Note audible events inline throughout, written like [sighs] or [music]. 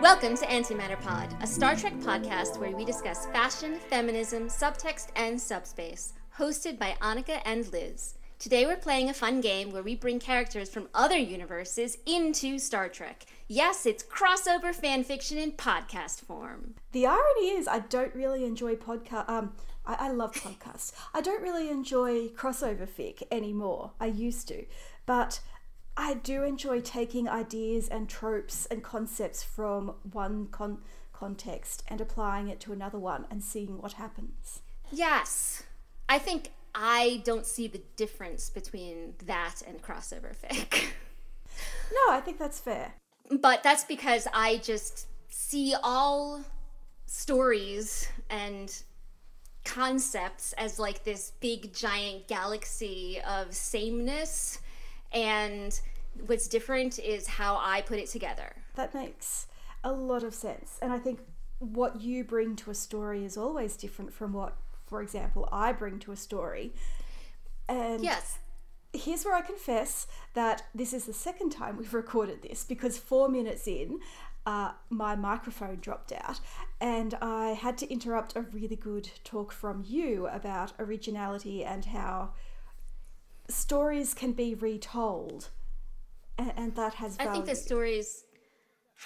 Welcome to Antimatter Pod, a Star Trek podcast where we discuss fashion, feminism, subtext, and subspace, hosted by Annika and Liz. Today we're playing a fun game where we bring characters from other universes into Star Trek. Yes, it's crossover fanfiction in podcast form. The irony is, I don't really enjoy podcast. Um, I, I love podcasts. I don't really enjoy crossover fic anymore. I used to, but I do enjoy taking ideas and tropes and concepts from one con- context and applying it to another one and seeing what happens. Yes. I think I don't see the difference between that and crossover fic. No, I think that's fair. but that's because I just see all stories and concepts as like this big giant galaxy of sameness and what's different is how I put it together. That makes a lot of sense. And I think what you bring to a story is always different from what, for example, I bring to a story. And Yes. here's where I confess that this is the second time we've [laughs] recorded this because four minutes in, uh, my microphone dropped out, and I had to interrupt a really good talk from you about originality and how stories can be retold, and, and that has value. I think the stories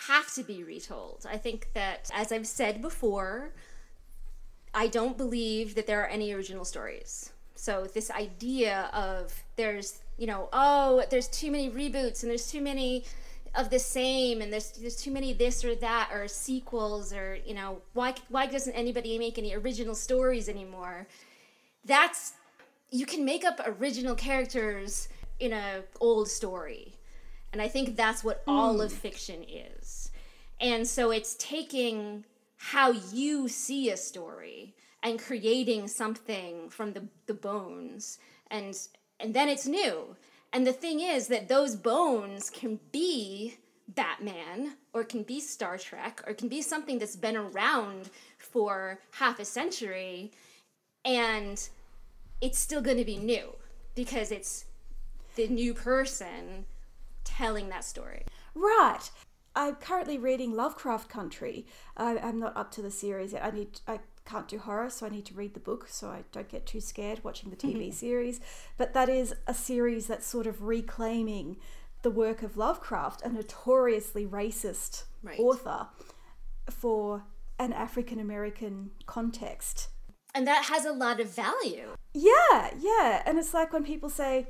have to be retold. I think that, as I've said before, I don't believe that there are any original stories. So, this idea of there's, you know, oh, there's too many reboots and there's too many of the same and there's there's too many this or that or sequels or you know why why doesn't anybody make any original stories anymore that's you can make up original characters in a old story. And i think that's what all of hmm. fiction is. And so it's taking how you see a story and creating something from the, the bones and and then it's new. And the thing is that those bones can be Batman or can be Star Trek or can be something that's been around for half a century. And it's still going to be new because it's the new person telling that story. Right. I'm currently reading Lovecraft Country. I, I'm not up to the series yet. I need. I can't do horror, so I need to read the book so I don't get too scared watching the TV mm-hmm. series. But that is a series that's sort of reclaiming the work of Lovecraft, a notoriously racist Right. author, for an African American context. And that has a lot of value. Yeah, yeah. And it's like when people say,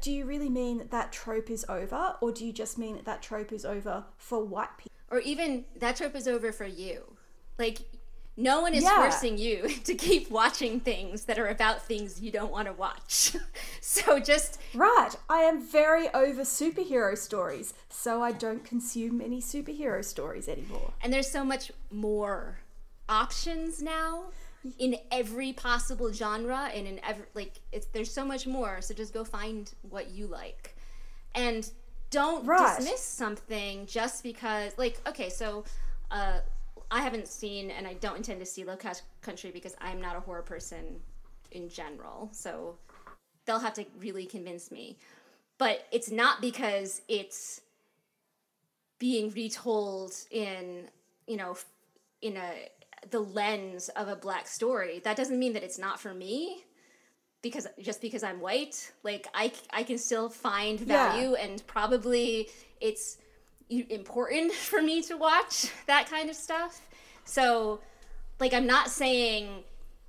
do you really mean that that trope is over? Or do you just mean that that trope is over for white people? Or even that trope is over for you. Like, no one is Yeah. forcing you [laughs] to keep watching things that are about things you don't want to watch. [laughs] so just Right, I am very over superhero stories, so I don't consume any superhero stories anymore. and there's so much more options now in every possible genre and in every like it's there's so much more so just go find what you like and don't Right. dismiss something just because like okay so uh i haven't seen and i don't intend to see low Lovecraft country because i'm not a horror person in general so they'll have to really convince me but it's not because it's being retold in you know in a the lens of a black story that doesn't mean that it's not for me because just because i'm white like i, I can still find Yeah. value and probably it's important [laughs] for me to watch that kind of stuff so like i'm not saying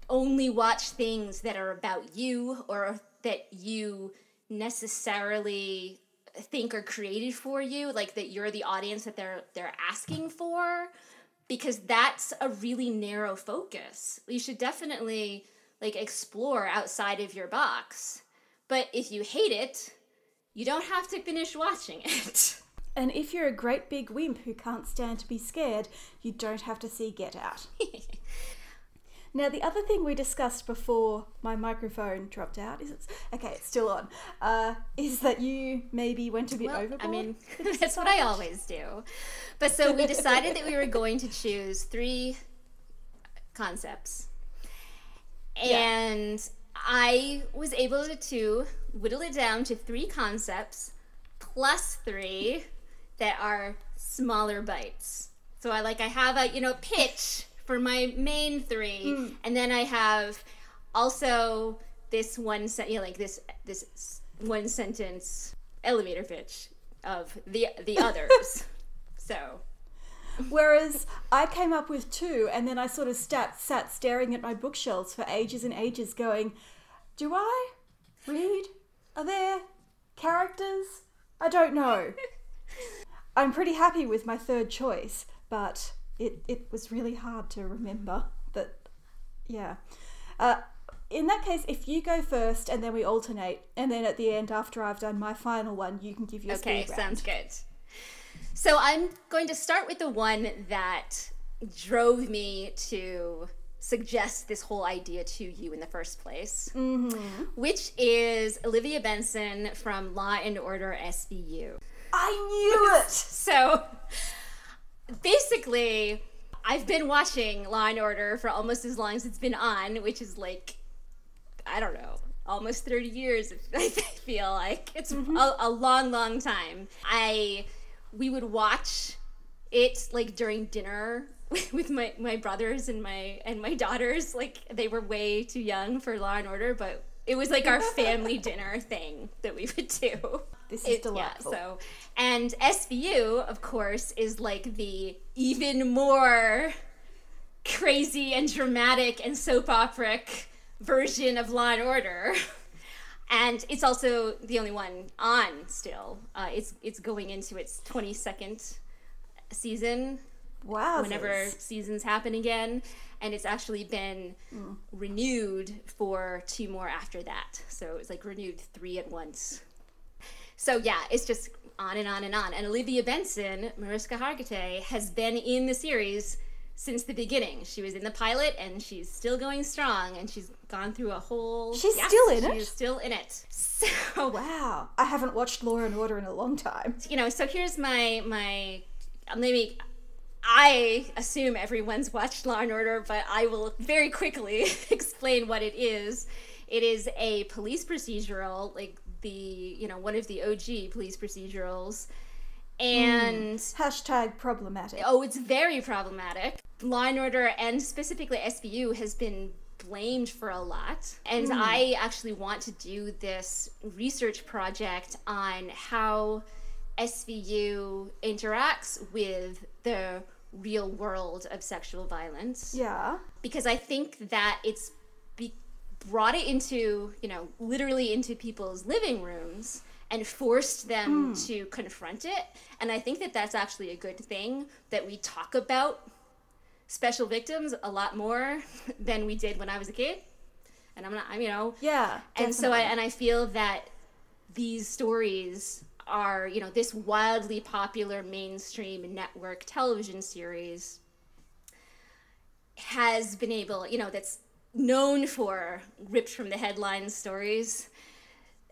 only watch things that are about you or that you necessarily think are created for you like that you're the audience that they're they're asking for because that's a really narrow focus. You should definitely like explore outside of your box. But if you hate it you don't have to finish watching it. [laughs] And if you're a great big wimp who can't stand to be scared, you don't have to see Get Out. [laughs] now, the other thing we discussed before my microphone dropped out is it's okay, it's still on. Uh, is that you maybe went a bit Well, overboard? I mean, [laughs] [laughs] that's what I always do. But so we decided that we were going to choose three concepts. And I was able to whittle it down to three concepts plus three that are smaller bites. So I like I have a you know pitch for my main three, hmm. and then I have also this one set, you know, like this this one sentence elevator pitch of the the [laughs] others. so Whereas I came up with two, and then I sort of sat, sat staring at my bookshelves for ages and ages, going, Do I read? Are there characters? I don't know. [laughs] I'm pretty happy with my third choice, but it, it was really hard to remember that, yeah. Uh, in that case, if you go first and then we alternate, and then at the end, after I've done my final one, you can give your okay, sounds good. So I'm going to start with the one that drove me to suggest this whole idea to you in the first place, which is Olivia Benson from Law and Order SVU. I knew [laughs] it! So basically, I've been watching Law and Order for almost as long as it's been on, which is like, I don't know, almost 30 years, [laughs] I feel like. It's mm-hmm. a, a long, long time. I, we would watch it like during dinner [laughs] with my, my brothers and my and my daughters like they were way too young for law and order but it was like our [laughs] family dinner thing that we would do This is it- delightful. Yeah, so and SVU, of course, is like the even more crazy and dramatic and soap operic version of Law and Order. And it's also the only one on still. Uh, it's it's going into its twenty second season Wow. whenever seasons happen again and it's actually been renewed for two more after that so it's like renewed three at once so yeah it's just on and on and on and olivia benson mariska hargitay has been in the series since the beginning she was in the pilot and she's still going strong and she's gone through a whole She's still in it? she's still in it so [laughs] Wow. I haven't watched Law and Order in a long time. you know, so here's my my um, maybe I assume everyone's watched Law and Order, but I will very quickly [laughs] explain what it is. It is a police procedural, like the you know one of the OG police procedurals, and mm. Hashtag problematic. oh, it's very problematic. Law and Order and specifically SVU has been blamed for a lot. And mm. I actually want to do this research project on how SVU interacts with the real world of sexual violence Yeah. because I think that it's brought it into, you know, literally into people's living rooms and forced them hmm. to confront it. And I think that that's actually a good thing that we talk about special victims a lot more [laughs] than we did when I was a kid. And I'm not, I'm, you know, Yeah. and so I, and I feel that these stories are you know this wildly popular mainstream network television series has been able you know that's known for ripped from the headlines stories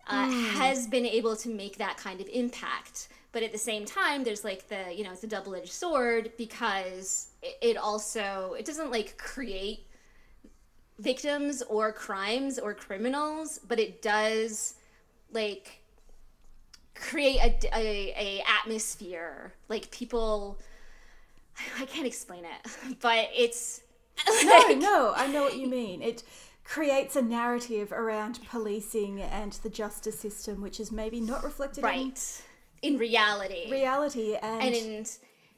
uh, has been able to make that kind of impact. But at the same time there's like the you know it's a double-edged sword because it, it also it doesn't like create victims or crimes or criminals but it does like create a, a, a atmosphere. Like people [sighs] i can't explain it [laughs] but it's No, no, I know what you mean. It creates a narrative around policing and the justice system, which is maybe not reflected right in reality in reality. And, and in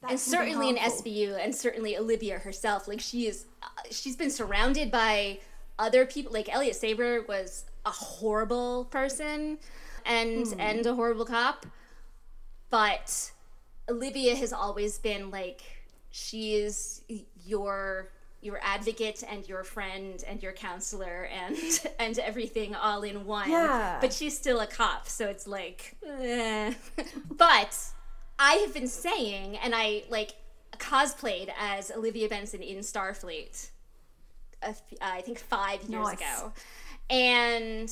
and certainly in. SVU and certainly Olivia herself like she is uh, she's been surrounded by other people like Elliot Stabler was a horrible person and Hmm. and a horrible cop but Olivia has always been like she is your your advocate and your friend and your counselor and [laughs] and everything all in one Yeah. but she's still a cop so it's like eh. [laughs] but i have been saying and i like cosplayed as olivia benson in starfleet I think five years Nice. ago and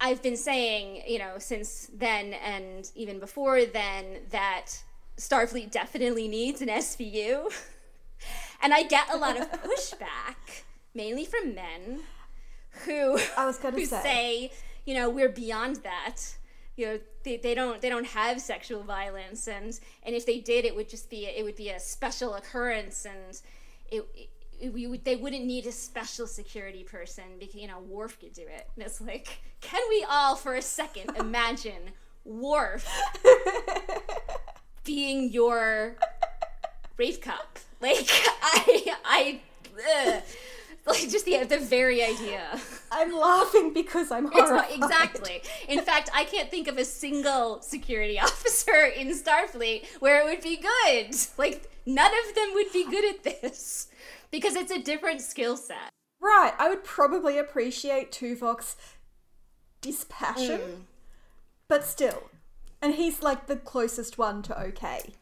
i've been saying you know since then and even before then that starfleet definitely needs an svu [laughs] and i get a lot of pushback mainly from men who I was going who say, say, you know, we're beyond that. you know they, they don't they don't have sexual violence and and if they did it would just be it would be a special occurrence and it, it we would, they wouldn't need a special security person because you know Worf could do it. And it's like, can we all for a second [laughs] imagine Worf [laughs] being your Wraith cop? [laughs] Like I I ugh. like just the the very idea. I'm laughing because I'm horrified. exactly. In fact, I can't think of a single security [laughs] officer in Starfleet where it would be good. Like none of them would be good at this because it's a different skill set. Right. I would probably appreciate Tuvok's dispassion, Mm. but still. And he's like the closest one to okay.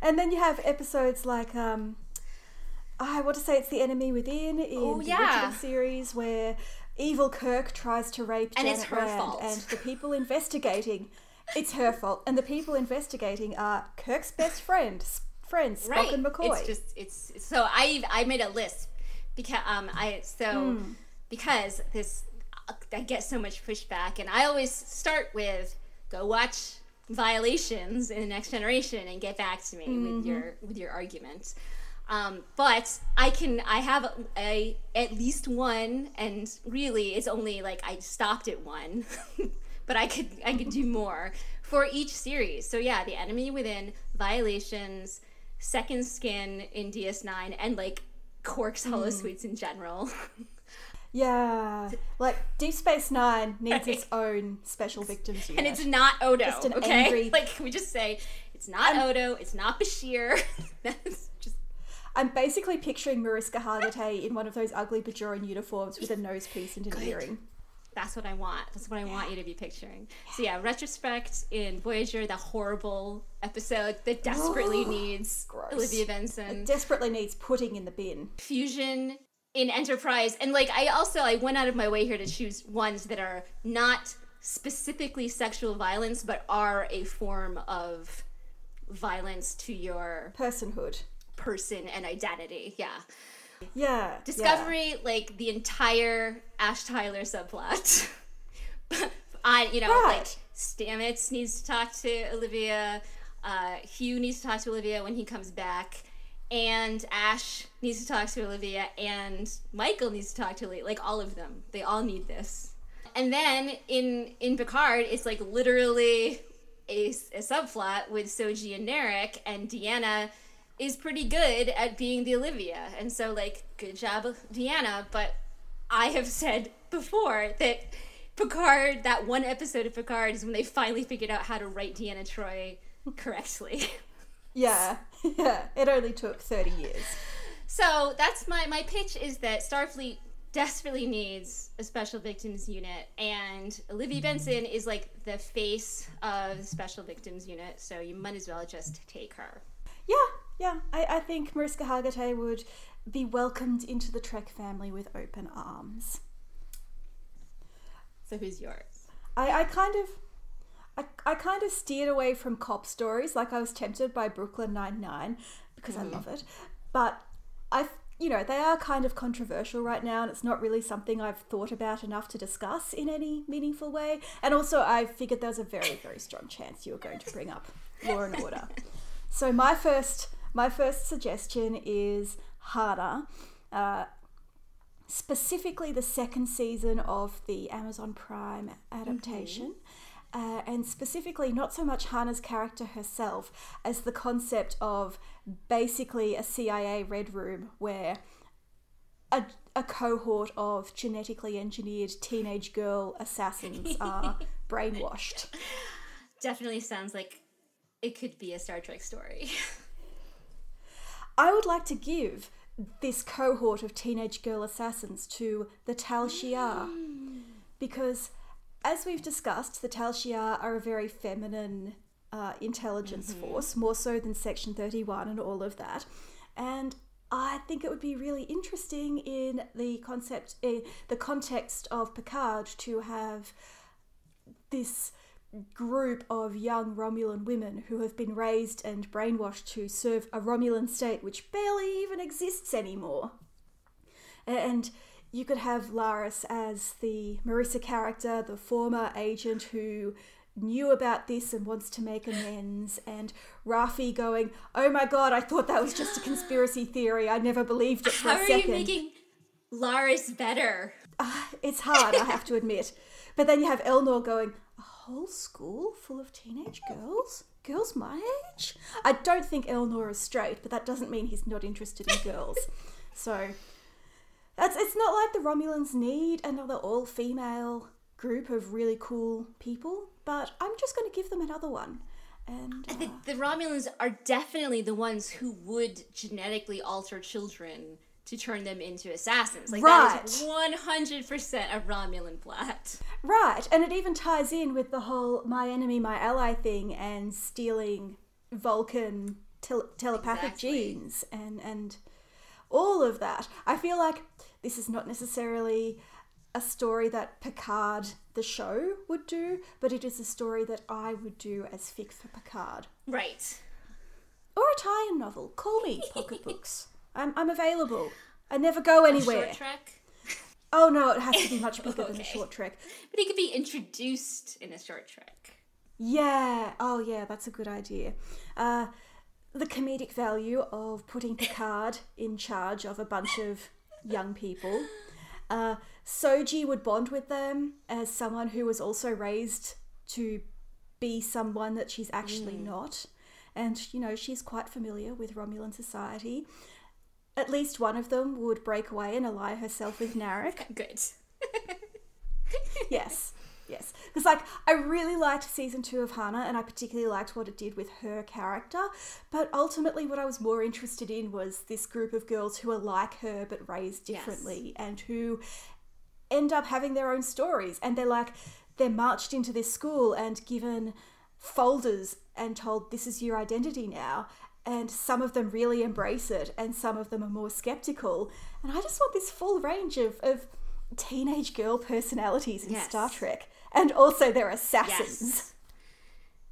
And then you have episodes like um I want to say it's the enemy within in Oh, the yeah. original series where evil Kirk tries to rape And Janice it's her Rand, fault. and the people investigating it's her fault, and the people investigating are Kirk's best friend, friends Spock right. and McCoy. It's just it's so I I made a list because um I so Hmm. because this I get so much pushback and I always start with go watch violations in the next generation and get back to me Mm-hmm. with your with your argument. Um, but I can I have a, a at least one and really it's only like I stopped at one. [laughs] but I could I could do more for each series. So yeah, the enemy within, violations, second skin in DS9, and like Quark's Hmm. Holosuites in general. [laughs] Yeah, like Deep Space Nine needs its own special victims unit. and it's not Odo. Just an okay, angry- [laughs] like can we just say it's not Odo, it's not Bashir. [laughs] That's just I'm basically picturing Mariska Hargitay in one of those ugly Bajoran uniforms with a nose piece and an earring. that's what I want. That's what I want you to be picturing. So yeah, retrospect in Voyager, the horrible episode that desperately oh, needs gross. Olivia Benson. Desperately needs putting in the bin. fusion in enterprise and like i also i went out of my way here to choose ones that are not specifically sexual violence but are a form of violence to your Personhood. person and identity yeah Yeah. discovery like the entire ash tyler subplot [laughs] i you know Right. like stamets needs to talk to olivia uh, hugh needs to talk to olivia when he comes back and ash needs to talk to olivia and michael needs to talk to olivia like all of them. They all need this. And then in in picard it's like literally a, a subplot with soji and narek and deanna is pretty good at being the olivia. And so like good job deanna but i have said before that picard that one episode of picard is when they finally figured out how to write deanna troy correctly [laughs] Yeah. [laughs] [laughs] Yeah. It only took 30 years. So that's my my pitch is that Starfleet desperately needs a special victims unit, and Olivia Benson is like the face of the special victims unit. So you might as well just take her. Yeah. Yeah. I, I think Mariska Hargitay would be welcomed into the Trek family with open arms. So who's yours? I, I kind of I, I kind of steered away from cop stories like I was tempted by Brooklyn Nine Nine because I love it. But I you know they are kind of controversial right now and it's not really something I've thought about enough to discuss in any meaningful way. And also I figured there was a very very strong chance you were going to bring up Law and Order. So my first my first suggestion is Hanna uh, specifically the second season of the Amazon Prime adaptation. Uh, and specifically, not so much Hanna's character herself as the concept of basically a CIA red room where a, a cohort of genetically engineered teenage girl assassins are [laughs] brainwashed. Definitely sounds like it could be a Star Trek story. I would like to give this cohort of teenage girl assassins to the Tal Shiar because, as we've discussed, the Tal Shiar are a very feminine uh, intelligence force, more so than Section 31 and all of that. And I think it would be really interesting in the concept, in the context of Picard to have this group of young Romulan women who have been raised and brainwashed to serve a Romulan state which barely even exists anymore. And you could have Laris as the Marissa character, the former agent who knew about this and wants to make amends, and Rafi going, "Oh my god, I thought that was just a conspiracy theory. I never believed it for How a are you making Laris better? Ah, it's hard, I have to admit. But then you have Elnor going, "A whole school full of teenage girls." Girls my age? I don't think Elnor is straight, but that doesn't mean he's not interested in girls. So that's it's not like the Romulans need another all female group of really cool people, but I'm just going to give them another one. And uh, The, the Romulans are definitely the ones who would genetically alter children to turn them into assassins. Like that is one hundred percent a Romulan plot. right, and it even ties in with the whole my enemy, my ally thing and stealing Vulcan tel- telepathic Exactly. genes and and all of that. I feel like this is not necessarily a story that Picard the show would do, but it is a story that I would do as fic for Picard. Right. Or a tie-in novel. Call me pocketbooks. [laughs] I'm I'm available. I never go anywhere. Short trek. Oh no, it has to be much bigger than a short trek. But he could be introduced in a short trek. Yeah. Oh yeah, that's a good idea. Uh, the comedic value of putting Picard in charge of a bunch of young people. Uh, Soji would bond with them as someone who was also raised to be someone that she's actually not. And, you know, she's quite familiar with Romulan society. At least one of them would break away and ally herself with Narek. [laughs] Good. [laughs] Yes, yes. Because like I really liked season two of Hanna, and I particularly liked what it did with her character. But ultimately, what I was more interested in was this group of girls who are like her but raised Yes. differently, and who end up having their own stories. And they're like they're marched into this school and given folders and told this is your identity now. And some of them really embrace it, and some of them are more skeptical. And I just want this full range of, of teenage girl personalities in Yes. Star Trek. And also they're assassins. Yes.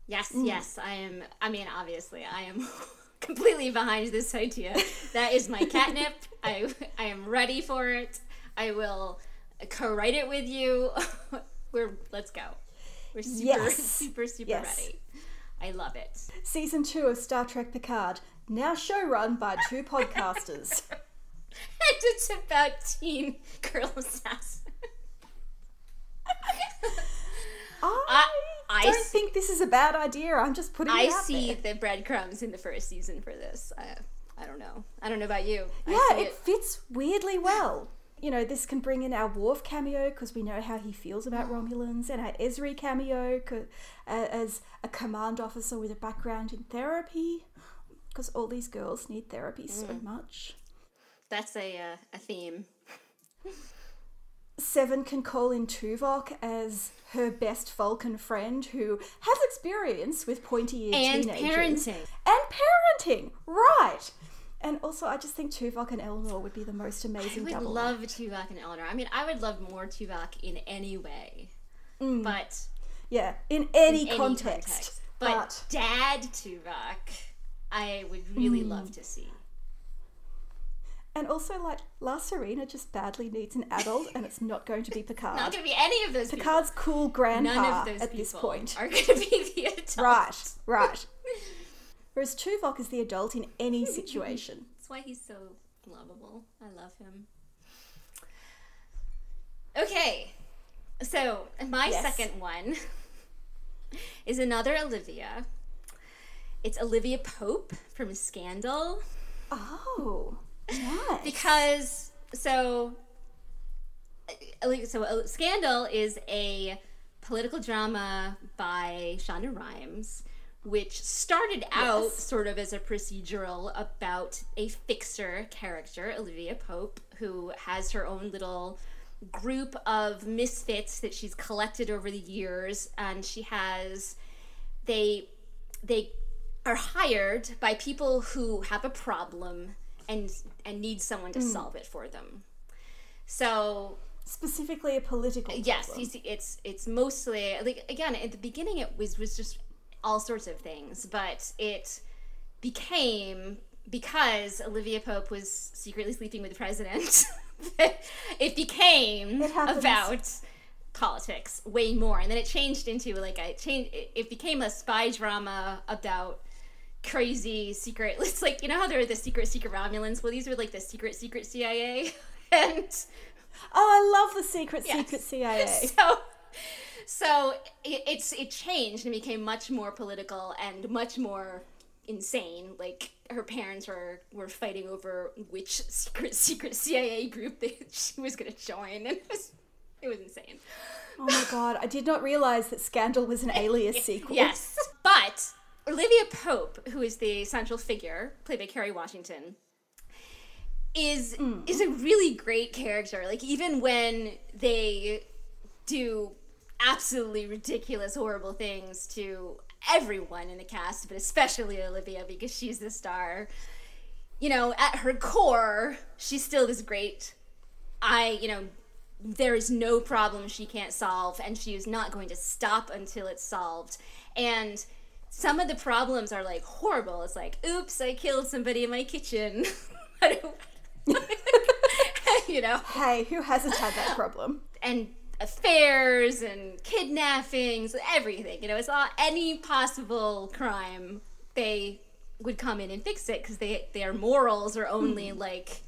Yes, Mm. yes. I am. I mean, obviously, I am [laughs] completely behind this idea. That is my catnip. I I am ready for it. I will co-write it with you. [laughs] We're let's go. We're super Yes. [laughs] super super Yes. ready. I love it. Season two of Star Trek Picard, now show run by two podcasters. And it's about teen girl assassin. I, I don't see- think this is a bad idea. I'm just putting I it out see there. the breadcrumbs in the first season for this. I, I don't know. I don't know about you. Yeah, see it fits weirdly well. You know, this can bring in our Worf cameo because we know how he feels about Romulans, and our Ezri cameo uh, as a command officer with a background in therapy, because all these girls need therapy so Mm. much. That's a uh, a theme. Seven can call in Tuvok as her best Vulcan friend who has experience with pointy-eared And teenagers. parenting. And parenting, right. And also, I just think Tuvok and Elnor would be the most amazing. I would double. love Tuvok and Elnor. I mean, I would love more Tuvok in any way, Mm. but yeah, in any, any context. context. But, Dad Tuvok, I would really Mm. love to see. And also, like, La Serena just badly needs an adult, and it's not going to be [laughs] Picard. Not going to be any of those Picard's cool people. grandpa None of those at this point. are going to be the adult. Right, right. [laughs] Whereas Tuvok is the adult in any [laughs] situation. That's why he's so lovable. I love him. Okay, so my Yes. second one is another Olivia. It's Olivia Pope from Scandal Oh, because so uh, so uh, Scandal is a political drama by Shonda Rhimes, which started out Yes. sort of as a procedural about a fixer character, Olivia Pope, who has her own little group of misfits that she's collected over the years, and she has they they are hired by people who have a problem and and need someone to mm. solve it for them. So Specifically a political yes, problem. you see, it's it's mostly like again at the beginning it was was just all sorts of things, but it became because Olivia Pope was secretly sleeping with the president. [laughs] it became It about politics way more, and then it changed into like a change. It became a spy drama about crazy secret. [laughs] It's like you know how there are the secret secret Romulans. Well, these were like the secret secret CIA, [laughs] and Oh, I love the secret, Yes. secret [laughs] CIA. so so it, it's it changed and became much more political and much more insane like her parents were were fighting over which secret secret cia group they, she was going to join and it was it was insane Oh my god, I did not realize that Scandal was an Alias sequel. yes but olivia pope who is the central figure played by kerry washington is hmm. is a really great character. Like even when they do absolutely ridiculous horrible things to everyone in the cast but especially olivia because she's the star you know at her core she's still this great. I you know there is no problem she can't solve and she is not going to stop until it's solved. And some of the problems are like horrible it's like oops i killed somebody in my kitchen [laughs] [laughs] you know Hey, who hasn't had that problem? and affairs and kidnappings, everything. You know, it's all any possible crime. They would come in and fix it because they their morals are only hmm. like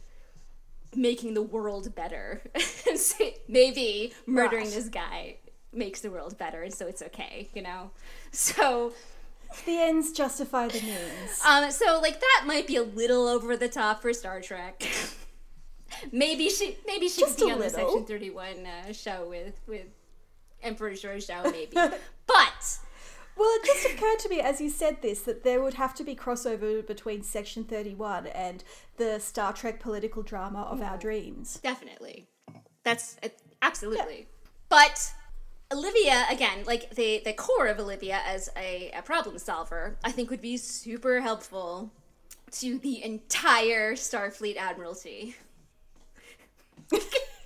making the world better. [laughs] So Maybe murdering Right. this guy makes the world better, and so it's okay. You know, so. The ends justify the means. Um, so like that might be a little over the top for Star Trek. maybe she maybe she Just could be a on the. Section Thirty One uh, show with with Emperor Georgiou, maybe. but Well, it just occurred to me as you said this that there would have to be crossover between Section 31 and the Star Trek political drama of our dreams. definitely, that's uh, absolutely. But Olivia, again, like the the core of Olivia as a, a problem solver, I think would be super helpful to the entire Starfleet Admiralty. [laughs]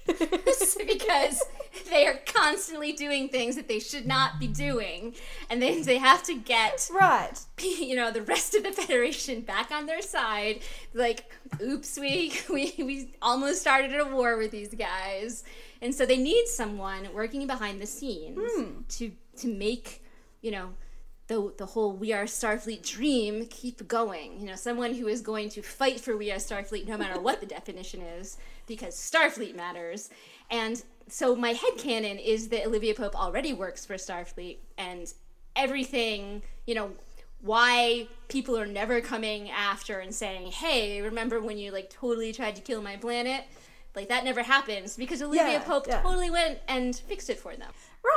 because [laughs] they are constantly doing things that they should not be doing and then they have to get Right. [laughs] you know the rest of the federation back on their side. Like oops we [laughs] we, we almost started a war with these guys. And so they need someone working behind the scenes hmm. to to make you know the, the whole we are starfleet dream keep going. You know someone who is going to fight for we are starfleet no matter what the definition is because starfleet matters. And so my head headcanon is that olivia pope already works for starfleet and everything you know why people are never coming after and saying hey remember when you like totally tried to kill my planet like that never happens because olivia Yeah, pope yeah. totally went and fixed it for them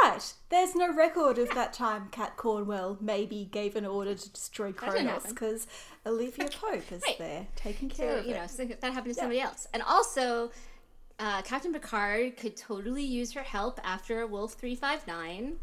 Right. There's no record of that time Kat Cornwell maybe gave an order to destroy Kronos because Olivia Pope is Right. there taking care so of you it. know so that happened to somebody else and also uh, captain picard could totally use her help after wolf 359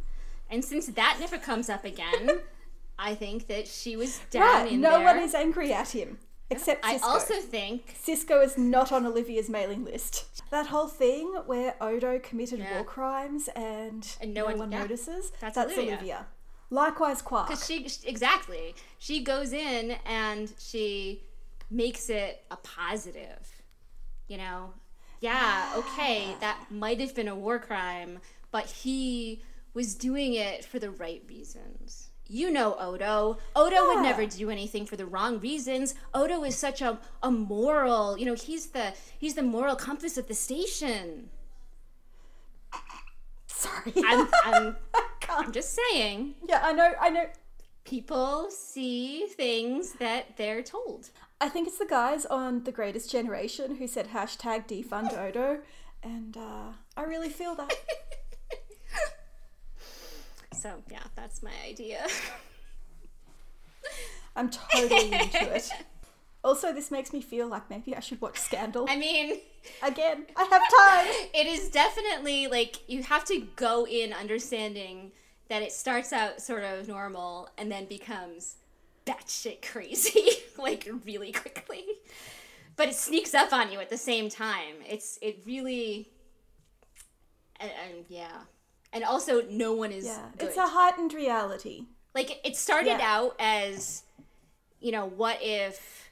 and since that never comes up again [laughs] i think that she was down right. in No there one is angry at him except i also think Sisko is not on Olivia's mailing list. That whole thing where Odo committed Yeah. war crimes and, And no, no one- one yeah. notices, That's that's, Olivia. Olivia. Likewise, Quark. Because she exactly she goes in and she makes it a positive, you know. Yeah, okay, that might have been a war crime, but he was doing it for the right reasons. You know Odo. Odo would never do anything for the wrong reasons. Odo is such a, a moral, you know, he's the he's the moral compass of the station. Sorry. I'm [laughs] I'm, oh I'm just saying. Yeah, I know. I know. people see things that they're told. I think it's the guys on The Greatest Generation who said hashtag defund Odo, and uh, I really feel that. [laughs] So yeah, that's my idea. [laughs] I'm totally into it. [laughs] Also, this makes me feel like maybe I should watch Scandal I mean, again. I have time. it is definitely like you have to go in understanding that it starts out sort of normal and then becomes batshit crazy, [laughs] like really quickly. But it sneaks up on you at the same time. It's it really, and, and yeah, and also no one is Yeah, good. it's a heightened reality. like it started Yeah. out as you know what if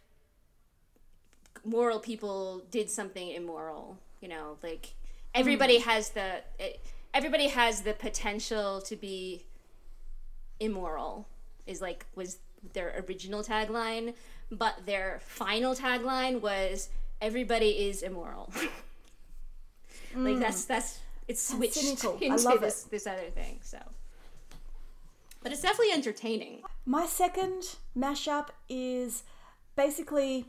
moral people did something immoral you know like everybody hmm. has the it, everybody has the potential to be immoral is like was their original tagline, but their final tagline was everybody is immoral. [laughs] like mm. that's that's it's switched cynical. [laughs] I into love this this other thing. So, but it's definitely entertaining. My second mashup is basically,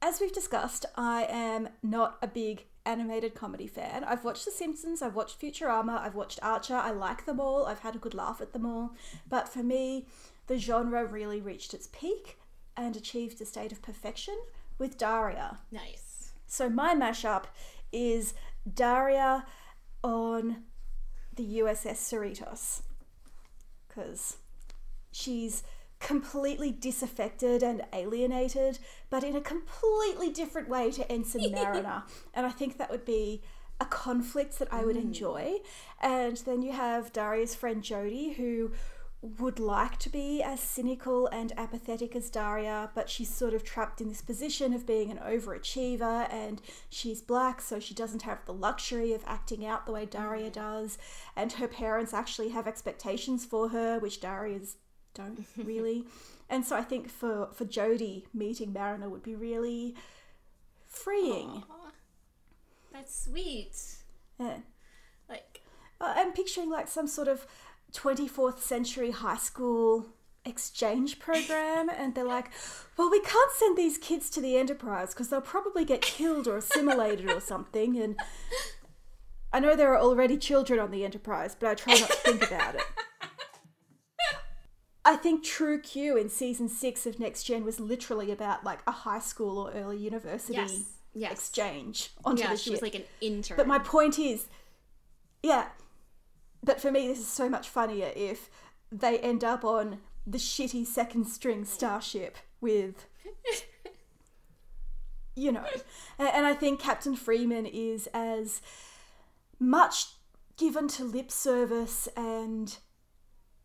as we've discussed, I am not a big animated comedy fan. I've watched The Simpsons, I've watched Futurama, I've watched Archer. I like them all. I've had a good laugh at them all. But for me, the genre really reached its peak and achieved a state of perfection with Daria. Nice. So my mashup is Daria on the USS Cerritos because she's completely disaffected and alienated, but in a completely different way to Ensign [laughs] Mariner. and I think that would be a conflict that I would mm. enjoy. And then you have Daria's friend Jodie, who would like to be as cynical and apathetic as Daria, but she's sort of trapped in this position of being an overachiever and she's black, so she doesn't have the luxury of acting out the way Daria does. And her parents actually have expectations for her, which Daria's don't [laughs] really. and so I think for, for Jodie, meeting Mariner would be really freeing. Aw, that's sweet. Yeah. Like Uh, I'm picturing like some sort of 24th century high school exchange program, and they're like, well, we can't send these kids to the Enterprise because they'll probably get killed or assimilated or something. And I know there are already children on the Enterprise, but I try not to think about it. I think True Q in season six of Next Gen was literally about like a high school or early university Yes, yes. exchange onto yeah, the she ship. was like an intern. But my point is, yeah. But for me, this is so much funnier if they end up on the shitty second string starship with, you know. And, I think Captain Freeman is as much given to lip service and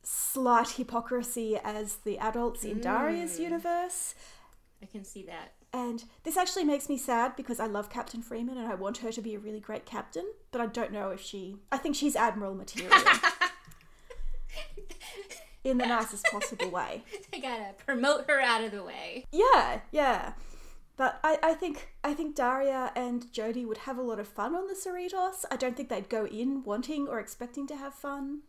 slight hypocrisy as the adults in Daria's mm. universe. I can see that. And this actually makes me sad because I love Captain Freeman and I want her to be a really great captain, but I don't know if she. I think she's admiral material. [laughs] in the nicest possible way. [laughs] I gotta promote her out of the way. Yeah, yeah. But I, I think I think Daria and Jodie would have a lot of fun on the Cerritos. I don't think they'd go in wanting or expecting to have fun.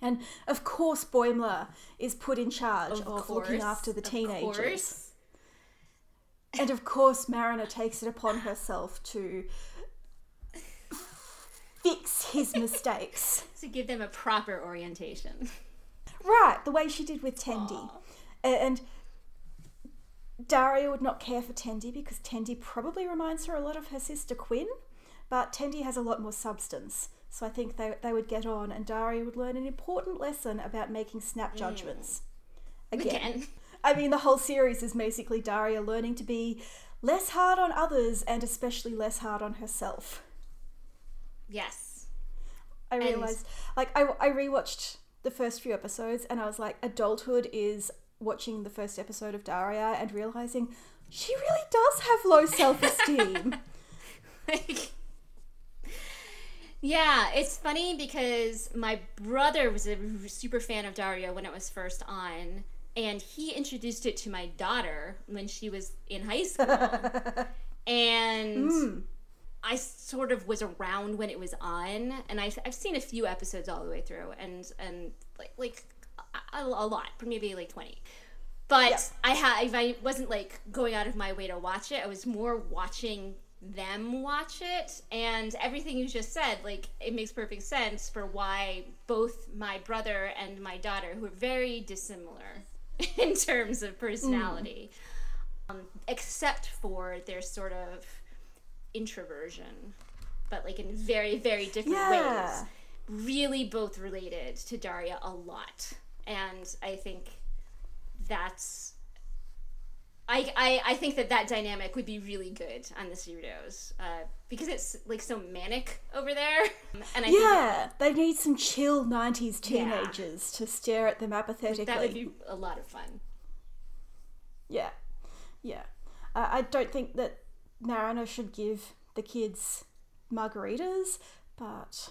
And of course Boimler is put in charge of, looking after the of teenagers. And of course, Mariner takes it upon herself to fix his mistakes. [laughs] To give them a proper orientation. Right, the way she did with Tendi. Aw. And Daria would not care for Tendi because Tendi probably reminds her a lot of her sister Quinn, but Tendi has a lot more substance. So I think they, they would get on, and Daria would learn an important lesson about making snap mm. judgments. Again. Again. I mean, the whole series is basically Daria learning to be less hard on others and especially less hard on herself. Yes. I realized, like, I, I rewatched the first few episodes and I was like, adulthood is watching the first episode of Daria and realizing she really does have low self esteem. Like, [laughs] [laughs] yeah, it's funny because my brother was a super fan of Daria when it was first on, and he introduced it to my daughter when she was in high [laughs] school. and hmm. I sort of was around when it was on, and I, I've seen a few episodes all the way through, and and like like a, a lot, maybe like twenty. But Yeah. I had I wasn't like going out of my way to watch it, I was more watching them watch it, and everything you just said, like it makes perfect sense for why both my brother and my daughter, who are very dissimilar [laughs] in terms of personality, um, except for their sort of introversion, but like in very, very different Yeah. ways. Really both related to Daria a lot. And I think that's. I, I, I think that that dynamic would be really good on the Cerritos uh, because it's like so manic over there, [laughs] and I think yeah, they need some chill 90s Yeah. teenagers to stare at them apathetically. that would be a lot of fun. Yeah, yeah. Uh, I don't think that Mariner should give the kids margaritas, but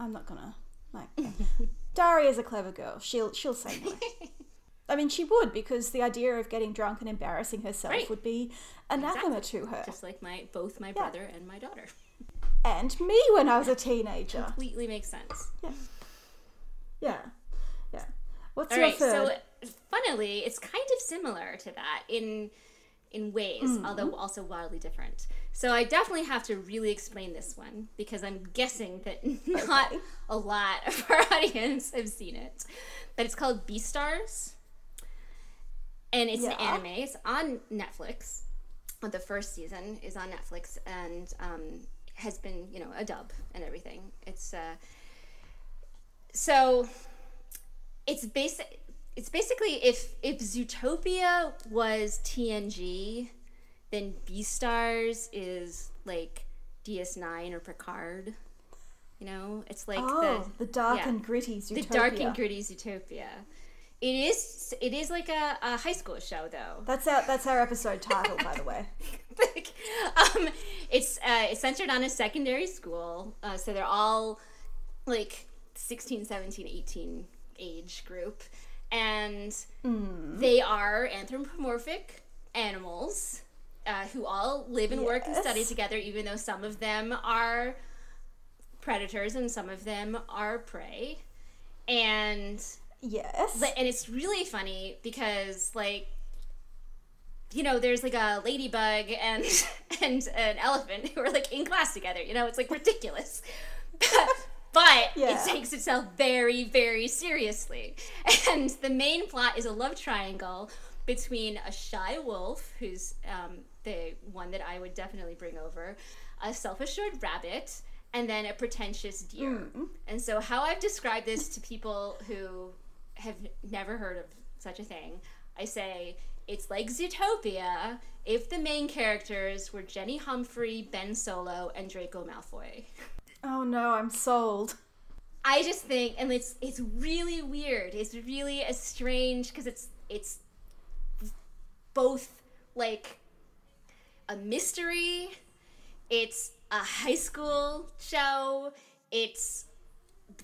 I'm not gonna like. [laughs] Daria's a clever girl. She'll she'll say no. [laughs] I mean, she would because the idea of getting drunk and embarrassing herself Right. would be anathema to her. Just like my both my brother and my daughter. And me when I was a teenager. Completely makes sense. Yeah, yeah. What's All your right, third? so funnily, it's kind of similar to that in in ways, Mm-hmm. although also wildly different. So I definitely have to really explain this one because I'm guessing that [laughs] not Okay. a lot of our [laughs] audience have seen it. But it's called Beastars. And it's an anime. It's on Netflix. The first season is on Netflix and um, has been, you know, a dub and everything. It's uh, so it's basic it's basically if if Zootopia was TNG, then Beastars is like DS9 or Picard. You know, it's like oh, the, dark yeah. and gritty Zootopia. the dark and gritty Zootopia. It is it is like a, a high school show though. That's our that's our episode title, by the way. [laughs] um, it's uh, it's centered on a secondary school, uh, so they're all like 16, 17, 18 age group, and they are anthropomorphic animals uh, who all live and work and study together, even though some of them are predators and some of them are prey, and Yes. but- and it's really funny because like you know there's like a ladybug and [laughs] and an elephant who are like in class together you know? It's like ridiculous. [laughs] But Yeah. it takes itself very very seriously. And the main plot is a love triangle between a shy wolf who's um, the one that i would definitely bring over a self-assured rabbit and then a pretentious deer. And so how i've described this to people who have never heard of such a thing i say it's like zootopia if the main characters were jenny humphrey ben solo and draco malfoy oh no, I'm sold. I just think, and it's it's really weird. It's really a strange because it's it's both like a mystery. It's a high school show. It's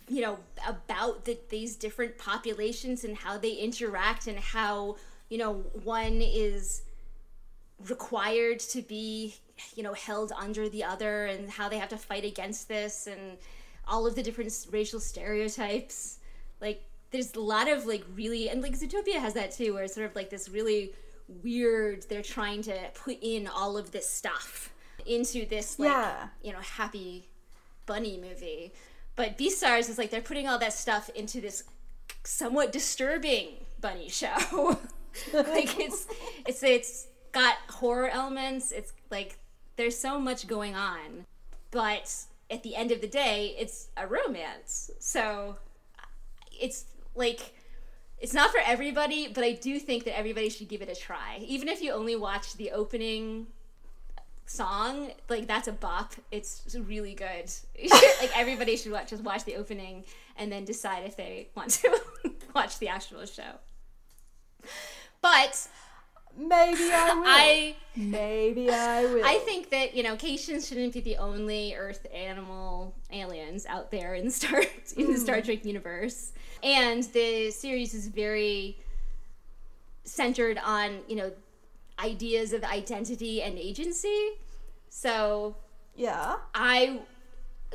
you know about the, these different populations and how they interact and how you know one is required to be you know held under the other and how they have to fight against this and all of the different racial stereotypes like there's a lot of like really and like zootopia has that too where it's sort of like this really weird they're trying to put in all of this stuff into this like Yeah. you know happy bunny movie but beastars is like they're putting all that stuff into this somewhat disturbing bunny show. [laughs] Like it's it's it's got horror elements. It's like there's so much going on. But at the end of the day it's a romance. So it's like it's not for everybody but i do think that everybody should give it a try. Even if you only watch the opening song like that's a bop. It's really good. [laughs] Like everybody should watch just watch the opening and then decide if they want to [laughs] watch the actual show. But Maybe I will. i Maybe I will. I think that you know Caitians shouldn't be the only Earth animal aliens out there in Star in the Star hmm. Trek universe, and the series is very centered on you know ideas of identity and agency. So Yeah. I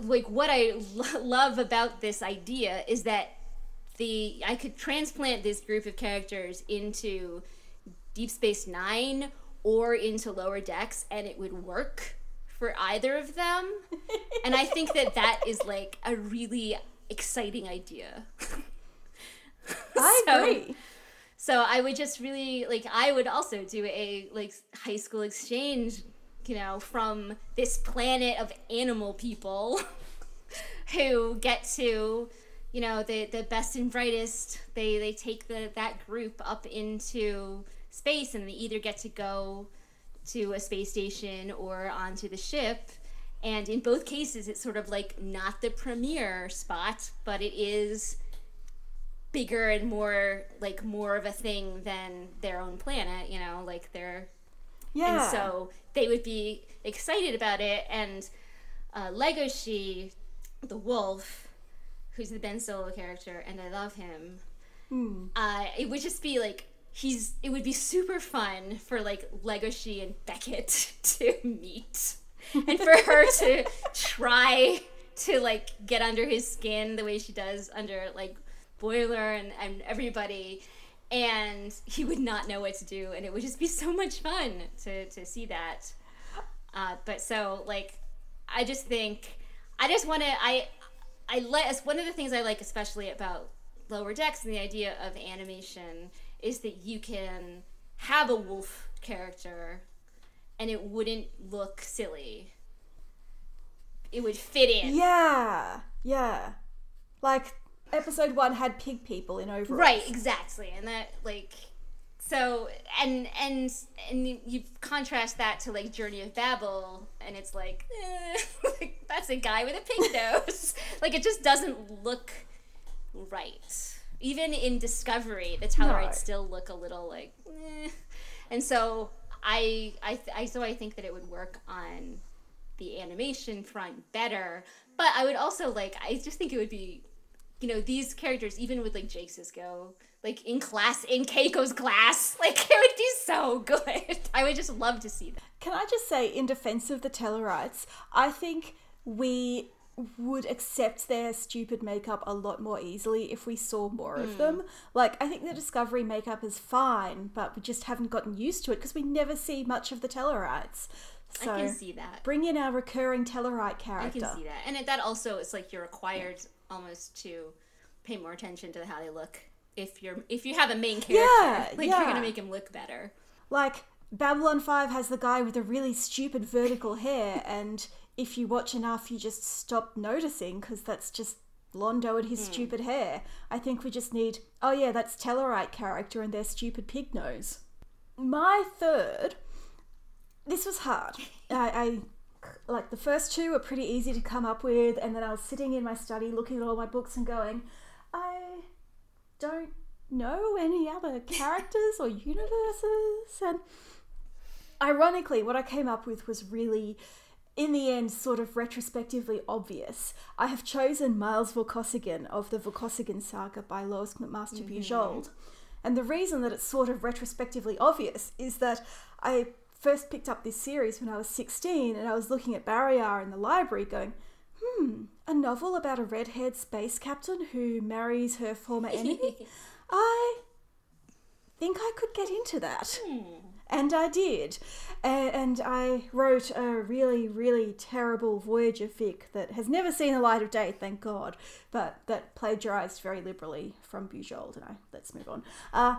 like what I lo- [laughs] love about this idea is that the I could transplant this group of characters into Deep Space 9 or into Lower Decks and it would work for either of them. [laughs] and I think that that is like a really exciting idea. [laughs] I So- agree. So I would just really like I would also do a like high school exchange, you know, from this planet of animal people [laughs] who get to, you know, the the best and brightest. They they take the that group up into space and they either get to go to a space station or onto the ship. And in both cases, it's sort of like not the premier spot, but it is bigger and more like more of a thing than their own planet you know like they're Yeah. and so they would be excited about it and uh, legoshi the wolf who's the Ben Solo character, and I love him. Hmm. Uh, it would just be like he's. It would be super fun for like Legoshi and Beckett [laughs] to meet, [laughs] and for her to try to like get under his skin the way she does under like Boimler and and everybody. And he would not know what to do, and it would just be so much fun to, to see that. Uh, but so like, I just think I just want to I I like one of the things I like especially about Lower Decks and the idea of animation is that you can have a wolf character and it wouldn't look silly. It would fit in. Yeah, yeah. Like episode one had pig people in overalls. Right, exactly. And that like so and and and you contrast that to like Journey of Babel and it's like, eh, [laughs] like that's a guy with a pig [laughs] nose. like it just doesn't look right. Even in Discovery, the Tellarites No. still look a little like eh. and so I I I so I think that it would work on the animation front better. But I would also like I just think it would be you know, these characters, even with like Jake Sisko, like in class, in Keiko's class, [laughs] like it would be so good. [laughs] I would just love to see that. Can I just say, in defense of the Tellarites, I think we would accept their stupid makeup a lot more easily if we saw more Hmm. of them. Like, I think the Discovery makeup is fine, but we just haven't gotten used to it because we never see much of the Tellarites. So, I can see that. bring in our recurring Tellarite character. I can see that. And it, that also is like you're required almost to pay more attention to how they look if you're if you have a main character. Yeah, like you're gonna make him look better. Like Babylon 5 has the guy with the really stupid vertical hair, and if you watch enough, you just stop noticing because that's just Londo and his hmm. stupid hair. I think we just need, oh yeah, that's Tellarite character and their stupid pig nose. My third, this was hard. I, I like the first two were pretty easy to come up with, and then I was sitting in my study looking at all my books and going, I don't know any other characters or universes. And ironically, what I came up with was really, in the end, sort of retrospectively obvious. I have chosen Miles Vorkosigan of the Vorkosigan saga by Lois McMaster mm-hmm. Bujold. And the reason that it's sort of retrospectively obvious is that I first picked up this series when I was 16 and I was looking at Barrayar in the library going, hmm, a novel about a redhead space captain who marries her former [laughs] enemy? I think I could get into that. And I did. And I wrote a really, really terrible Voyager fic that has never seen the light of day, thank God, but that plagiarized very liberally from Bujold. And I let's move on. Uh,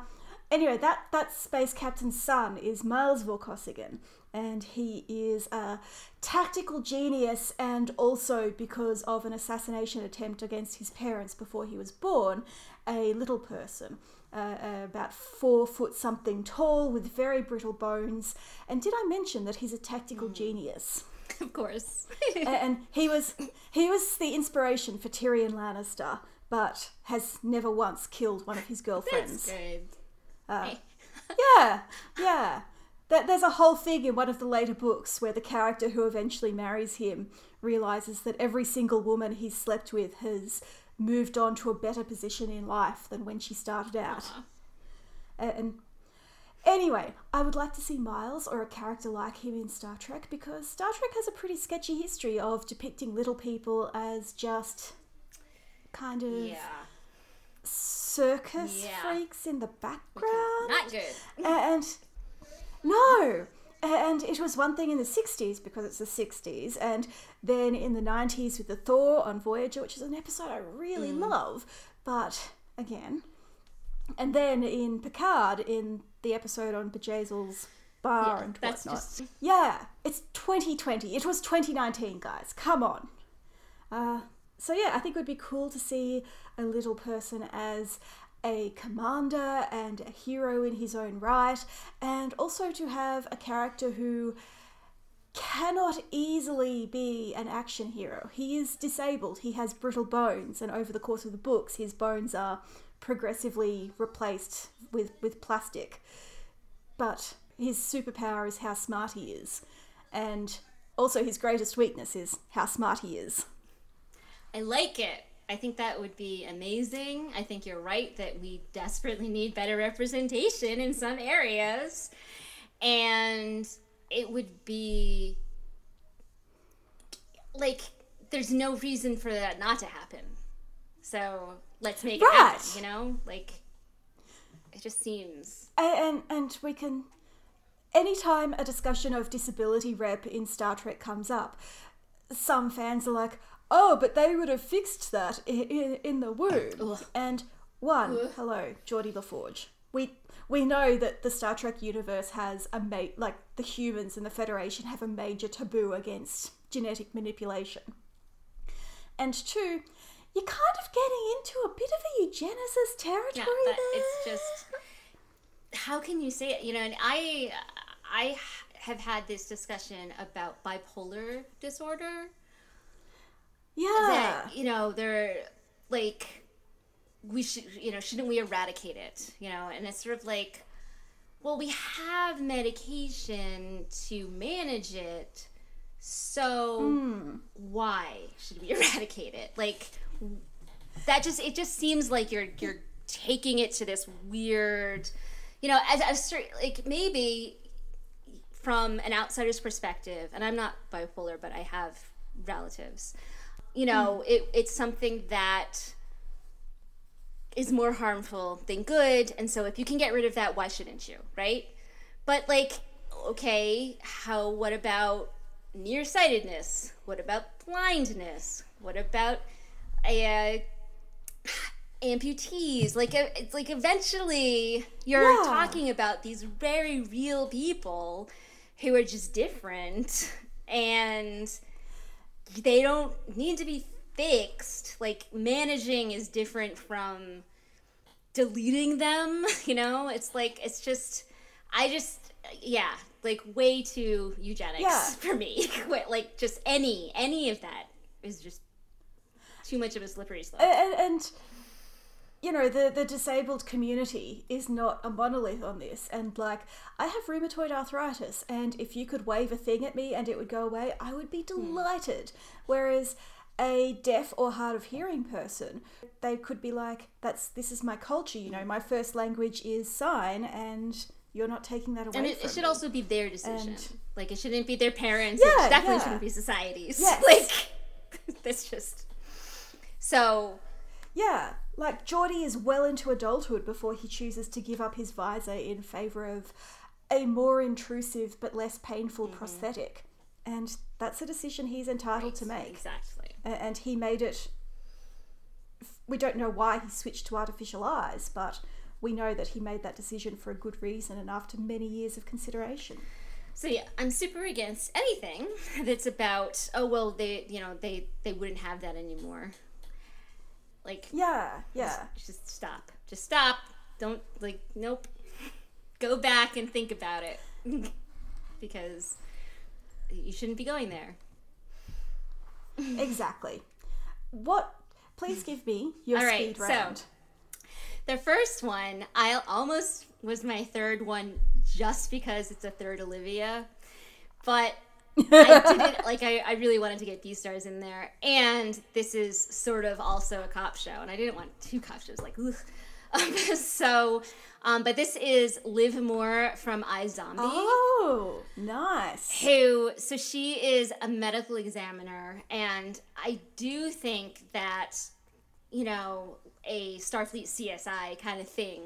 anyway, that, that space captain's son is Miles Vorkosigan, and he is a tactical genius, and also because of an assassination attempt against his parents before he was born, a little person. Uh, uh, about four foot something tall with very brittle bones. And did I mention that he's a tactical genius? [laughs] of course. And he was he was the inspiration for Tyrion Lannister, but has never once killed one of his [laughs] girlfriends. That's good. Uh, Hey. [laughs] yeah, yeah. That there's a whole thing in one of the later books where the character who eventually marries him realizes that every single woman he's slept with has moved on to a better position in life than when she started out. And anyway, I would like to see Miles or a character like him in Star Trek because Star Trek has a pretty sketchy history of depicting little people as just kind of Yeah. Circus Yeah. freaks in the background. Not good. And no. And it was one thing in the 60s because it's the 60s, and then in the 90s with the Thaw on Voyager, which is an episode I really Mm. love, but again. And then in Picard, in the episode on Bjayzl's bar Yeah, and that's whatnot. just Yeah, it's 2020. It was 2019, guys. Come on. Uh, so yeah, I think it would be cool to see a little person as a commander and a hero in his own right, and also to have a character who cannot easily be an action hero. He is disabled, he has brittle bones, and over the course of the books, his bones are progressively replaced with, with plastic. But his superpower is how smart he is, and also his greatest weakness is how smart he is. I like it. I think that would be amazing. I think you're right that we desperately need better representation in some areas. And it would be like there's no reason for that not to happen. So let's make it happen, you know? Like it just seems and, and and we can anytime a discussion of disability rep in Star Trek comes up, some fans are like, "Oh, but they would have fixed that in, in, in the womb." Ugh. And one, hello, Geordi LaForge. We we know that the Star Trek universe has a ma- like the humans and the Federation have a major taboo against genetic manipulation. And two, you're kind of getting into a bit of a eugenicist territory yeah, but there. it's just how can you say it? You know, and I I have had this discussion about bipolar disorder. Yeah. that you know they're like we should you know shouldn't we eradicate it you know? And it's sort of like well we have medication to manage it so hmm. why should we [laughs] eradicate it? Like that just it just seems like you're you're taking it to this weird you know as a certain like maybe from an outsider's perspective and i'm not bipolar but i have relatives you know it, it's something that is more harmful than good and so if you can get rid of that why shouldn't you right? But like okay how what about nearsightedness? What about blindness? What about uh, amputees? Like it's like eventually you're Yeah. talking about these very real people who are just different and they don't need to be fixed. Like managing is different from deleting them [laughs] you know? It's like it's just i just yeah like way too eugenics Yeah. [laughs] for me. [laughs] Like just any any of that is just too much of a slippery slope. And, and you know the the disabled community is not a monolith on this and like i have rheumatoid arthritis and if you could wave a thing at me and it would go away i would be hmm. delighted whereas a deaf or hard of hearing person they could be like that's this is my culture you know my first language is sign and you're not taking that away and it, it should me. also be their decision And- like it shouldn't be their parents Yeah, it definitely yeah. shouldn't be society's Yes. [laughs] like [laughs] that's just so Yeah, like Geordi is well into adulthood before he chooses to give up his visor in favour of a more intrusive but less painful Mm-hmm. prosthetic. And that's a decision he's entitled to make. exactly And he made it. We don't know why he switched to artificial eyes, but we know that he made that decision for a good reason and after many years of consideration. So yeah, I'm super against anything [laughs] that's about oh well they you know they they wouldn't have that anymore. Like Yeah, yeah. just stop. Just stop. Don't like nope. Go back and think about it. [laughs] because you shouldn't be going there. Exactly. What. Please give me your All right, speed so- round. The first one, I almost was my third one just because it's a third Olivia. But I [laughs] didn't like I, I really wanted to get Beastars in there. And this is sort of also a cop show. And I didn't want two cop shows like ugh. Um, [laughs] so um, but this is Liv Moore from iZombie. Oh, nice. who so she is a medical examiner and i do think that you know a starfleet csi kind of thing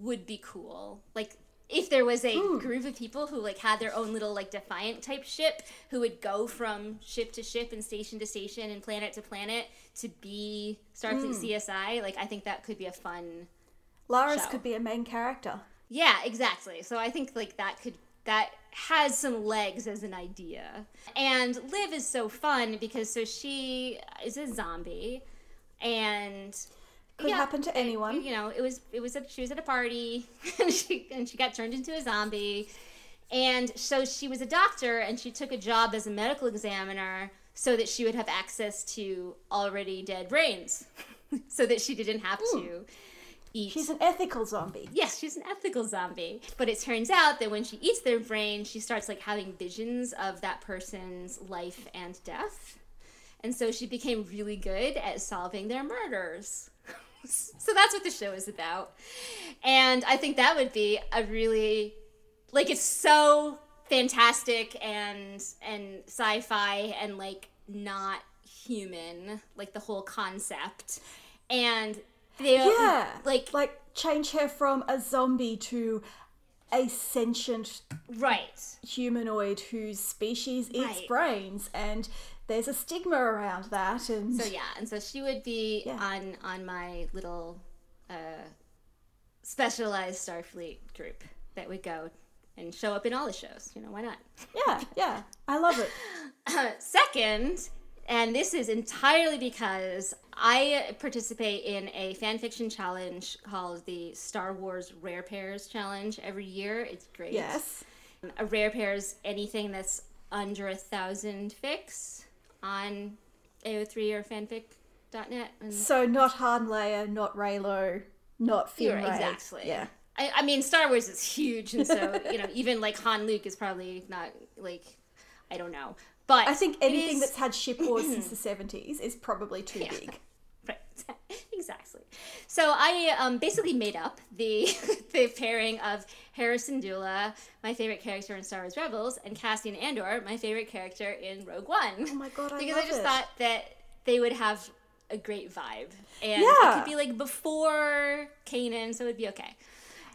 would be cool like if there was a hmm. group of people who like had their own little like defiant type ship who would go from ship to ship and station to station and planet to planet to be starfleet hmm. csi like i think that could be a fun Lars show. could be a main character. yeah, exactly. So I think like that could that has some legs as an idea. And Liv is so fun because so she is a zombie and Could happen to anyone. You know, it was it was a, she was at a party [laughs] and she and she got turned into a zombie. And so she was a doctor and she took a job as a medical examiner so that she would have access to already dead brains [laughs] so that she didn't have to eat She's an ethical zombie. Yes, she's an ethical zombie. But it turns out that when she eats their brain, she starts like having visions of that person's life and death. and so she became really good at solving their murders. So that's what the show is about. And I think that would be a really like it's so fantastic and and sci-fi and like not human, like the whole concept. And they Yeah. like like change her from a zombie to a sentient right. humanoid whose species eats Right. brains and there's a stigma around that and So yeah, and so she would be Yeah. on on my little uh, specialized Starfleet group that would go and show up in all the shows. You know, why not? yeah yeah i love it [laughs] Second, and this is entirely because I participate in a fan fiction challenge called the Star Wars Rare Pairs Challenge every year. It's great. yes A rare pairs anything that's under a thousand fics on AO3 or fanfic.net. And so not han leia not Reylo not Finn exactly. yeah I, I mean, Star Wars is huge, and so [laughs] you know, even like Han Luke is probably not like I don't know, but i think anything is- that's had ship wars since [clears throat] the 70s is probably too big Right, [laughs] exactly. So I um, basically made up the [laughs] the pairing of Hera Syndulla, my favorite character in Star Wars Rebels, and Cassian Andor, my favorite character in Rogue One. oh my god i because I just it. thought that they would have a great vibe, and Yeah. it could be like before Kanan, so it'd be okay.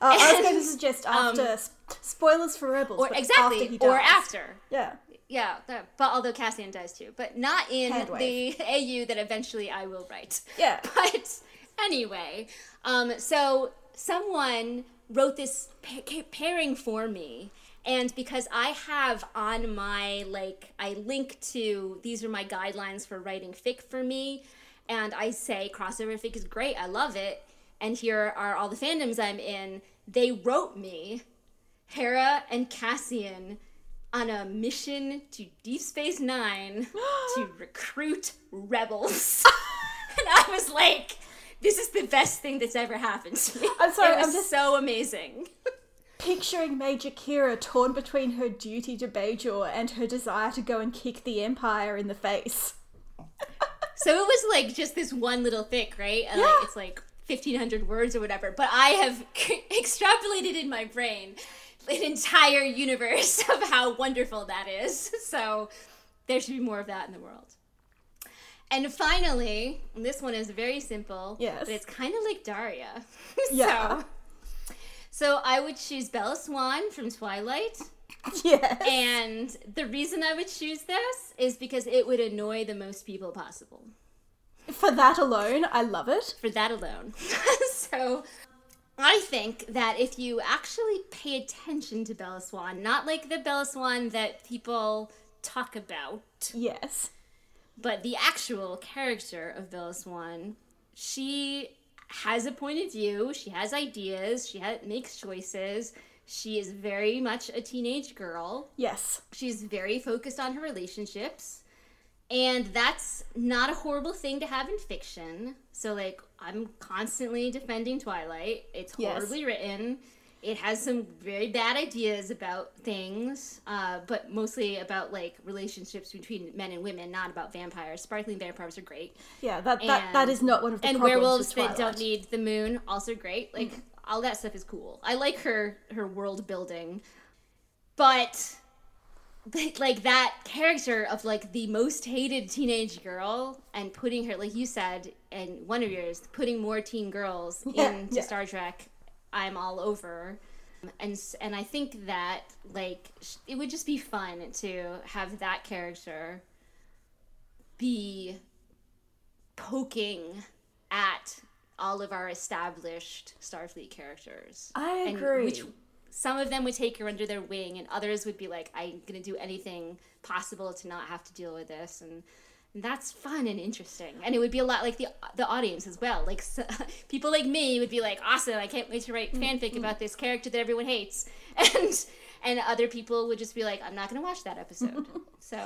Uh, I was going [laughs] to suggest after s- spoilers for rebels Or exactly, after or after. yeah Yeah, but although Cassian dies too, but not in the [laughs] AU that eventually I will write. Yeah. [laughs] But anyway, um, so someone wrote this pa- pairing for me. And because I have on my, like, I link to these are my guidelines for writing fic for me. And I say crossover fic is great. I love it. And here are all the fandoms I'm in. They wrote me Hera and Cassian on a mission to Deep Space Nine to [gasps] recruit rebels. [laughs] [laughs] and I was like, this is the best thing that's ever happened to me. I'm sorry, It was I'm just- so amazing. [laughs] picturing Major Kira torn between her duty to Bajor and her desire to go and kick the Empire in the face. So it was like just this one little fic, right? Like, Yeah. it's like 1500 words or whatever. But I have extrapolated in my brain an entire universe [laughs] of how wonderful that is. [laughs] So there should be more of that in the world. And finally, and this one is very simple. Yes. But it's kind of like Daria. [laughs] Yeah. So, so I would choose Bella Swan from Twilight. Yes. And the reason I would choose this is because it would annoy the most people possible. For that alone, I love it. For that alone. so I think that if you actually pay attention to Bella Swan, not like the Bella Swan that people talk about, Yes. but the actual character of Bella Swan, she has a point of view, she has ideas, she ha- makes choices. She is very much a teenage girl. Yes. She's very focused on her relationships. And that's not a horrible thing to have in fiction. So, like, I'm constantly defending Twilight. It's Yes. horribly written. It has some very bad ideas about things, uh, but mostly about, like, relationships between men and women, not about vampires. Sparkling vampires are great. Yeah, that that, that is not one of the and werewolves that don't need the moon, also great. Like, all that stuff is cool. I like her her world building. But, like that character of like the most hated teenage girl and putting her like you said and one of yours putting more teen girls Yeah, into yeah. Star Trek I'm all over and and I think that like it would just be fun to have that character be poking at all of our established Starfleet characters I agree. which some of them would take her under their wing and others would be like i'm gonna do anything possible to not have to deal with this. And, and that's fun and interesting. And it would be a lot like the the audience as well. Like s [laughs] people like me would be like awesome i can't wait to write mm, fanfic mm. about this character that everyone hates. [laughs] And and other people would just be like i'm not gonna watch that episode [laughs] so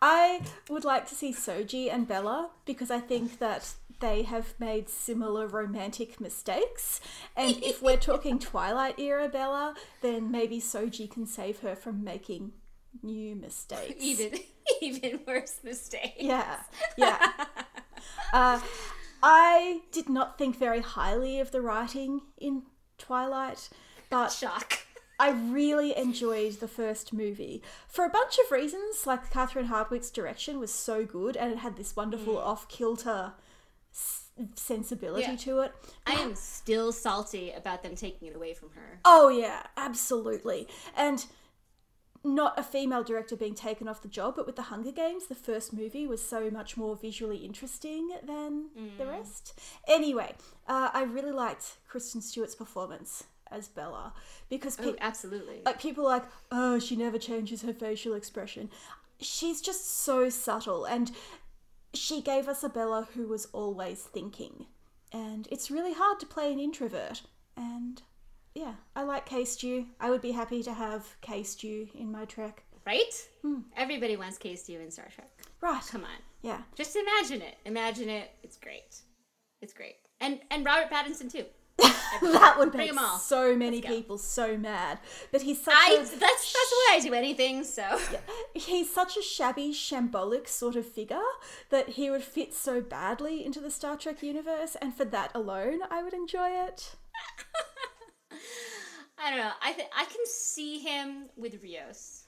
I would like to see Soji and Bella because I think that they have made similar romantic mistakes. And [laughs] if we're talking Twilight era Bella, then maybe Soji can save her from making new mistakes. even [laughs] even worse mistakes. Yeah, yeah. uh, I did not think very highly of the writing in Twilight, but Shock. I really enjoyed the first movie for a bunch of reasons. Like Catherine Hardwicke's direction was so good, and it had this wonderful off kilter s- sensibility Yeah. to it. I am still salty about them taking it away from her. Oh yeah, absolutely. And not a female director being taken off the job, but with the Hunger Games, the first movie was so much more visually interesting than the rest. Anyway, uh, I really liked Kristen Stewart's performance as Bella because Oh, people absolutely. like people are like, oh, she never changes her facial expression. She's just so subtle, and she gave us a Bella who was always thinking. And it's really hard to play an introvert. And yeah, I like K Stew. I would be happy to have K Stew in my trek. right? Hmm. Everybody wants K Stew in Star Trek. Right. Come on. Yeah. Just imagine it. Imagine it. It's great. It's great. And and Robert Pattinson too. [laughs] that would make make 'em all. so many Let's go. people so mad. But he's such I a that's that's why I do anything, so he's such a shabby, shambolic sort of figure that he would fit so badly into the Star Trek universe, and for that alone, I would enjoy it. [laughs] I don't know. I th- I can see him with Rios.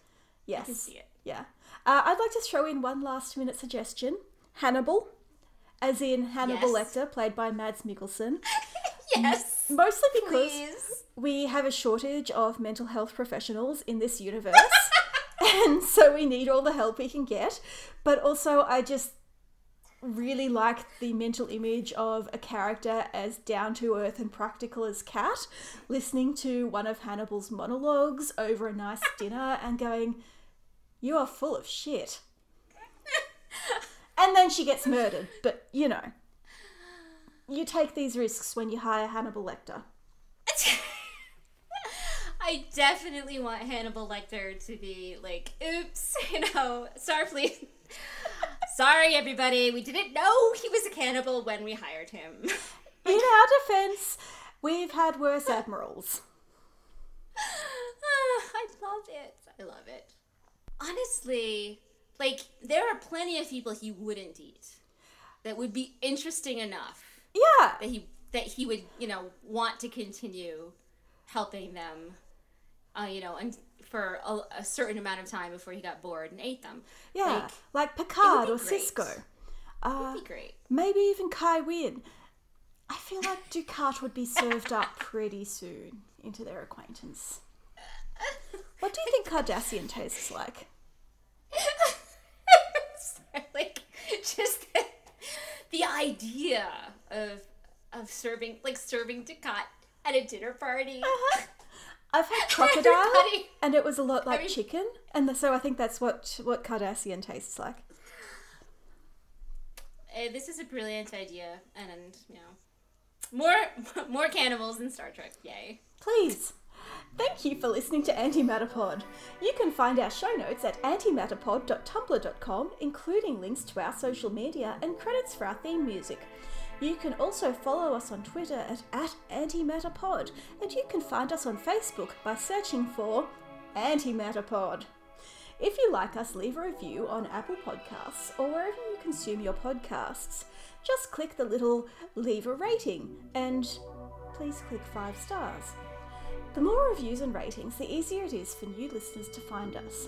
Yes. I can see it. Yeah. Uh, I'd like to throw in one last minute suggestion Hannibal, as in Hannibal Yes. Lecter, played by Mads Mikkelsen. [laughs] [laughs] Yes. Mostly because Please. we have a shortage of mental health professionals in this universe. [laughs] and so we need all the help we can get. But also, I just really like the mental image of a character as down to earth and practical as Kat, listening to one of Hannibal's monologues over a nice [laughs] dinner and going, You are full of shit. and then she gets murdered. But, you know, you take these risks when you hire Hannibal Lecter. [laughs] I definitely want Hannibal Lecter to be like, oops, [laughs] you know, Starfleet. [laughs] Sorry, everybody. We didn't know he was a cannibal when we hired him. In our defense, we've had worse admirals. [sighs] I love it. I love it. Honestly, like, there are plenty of people he wouldn't eat that would be interesting enough Yeah, that he that he would you know want to continue helping them uh, you know and for a, a certain amount of time before he got bored and ate them yeah, like, like Picard or great. Sisko. Uh, it'd be great maybe even Kai Wynn. I feel like [laughs] Dukat would be served up pretty soon into their acquaintance. What do you think Cardassian tastes like? [laughs] like just the, the idea of of serving like serving Dukat at a dinner party [laughs] I've had crocodile, and it was a lot like mean- chicken, and so I think that's what what Cardassian tastes like. Uh, this is a brilliant idea and you know more [laughs] more cannibals in Star Trek yay Please. Thank you for listening to Antimatterpod. You can find our show notes at antimatterpod.tumblr.com, including links to our social media and credits for our theme music. You can also follow us on Twitter at, at antimatterpod, and you can find us on Facebook by searching for Antimatterpod. If you like us, leave a review on Apple Podcasts or wherever you consume your podcasts. Just click the little leave a rating and please click five stars. The more reviews and ratings, the easier it is for new listeners to find us.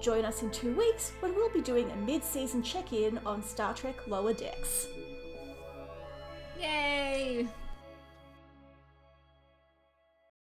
Join us in two weeks when we'll be doing a mid season check in on Star Trek Lower Decks. Yay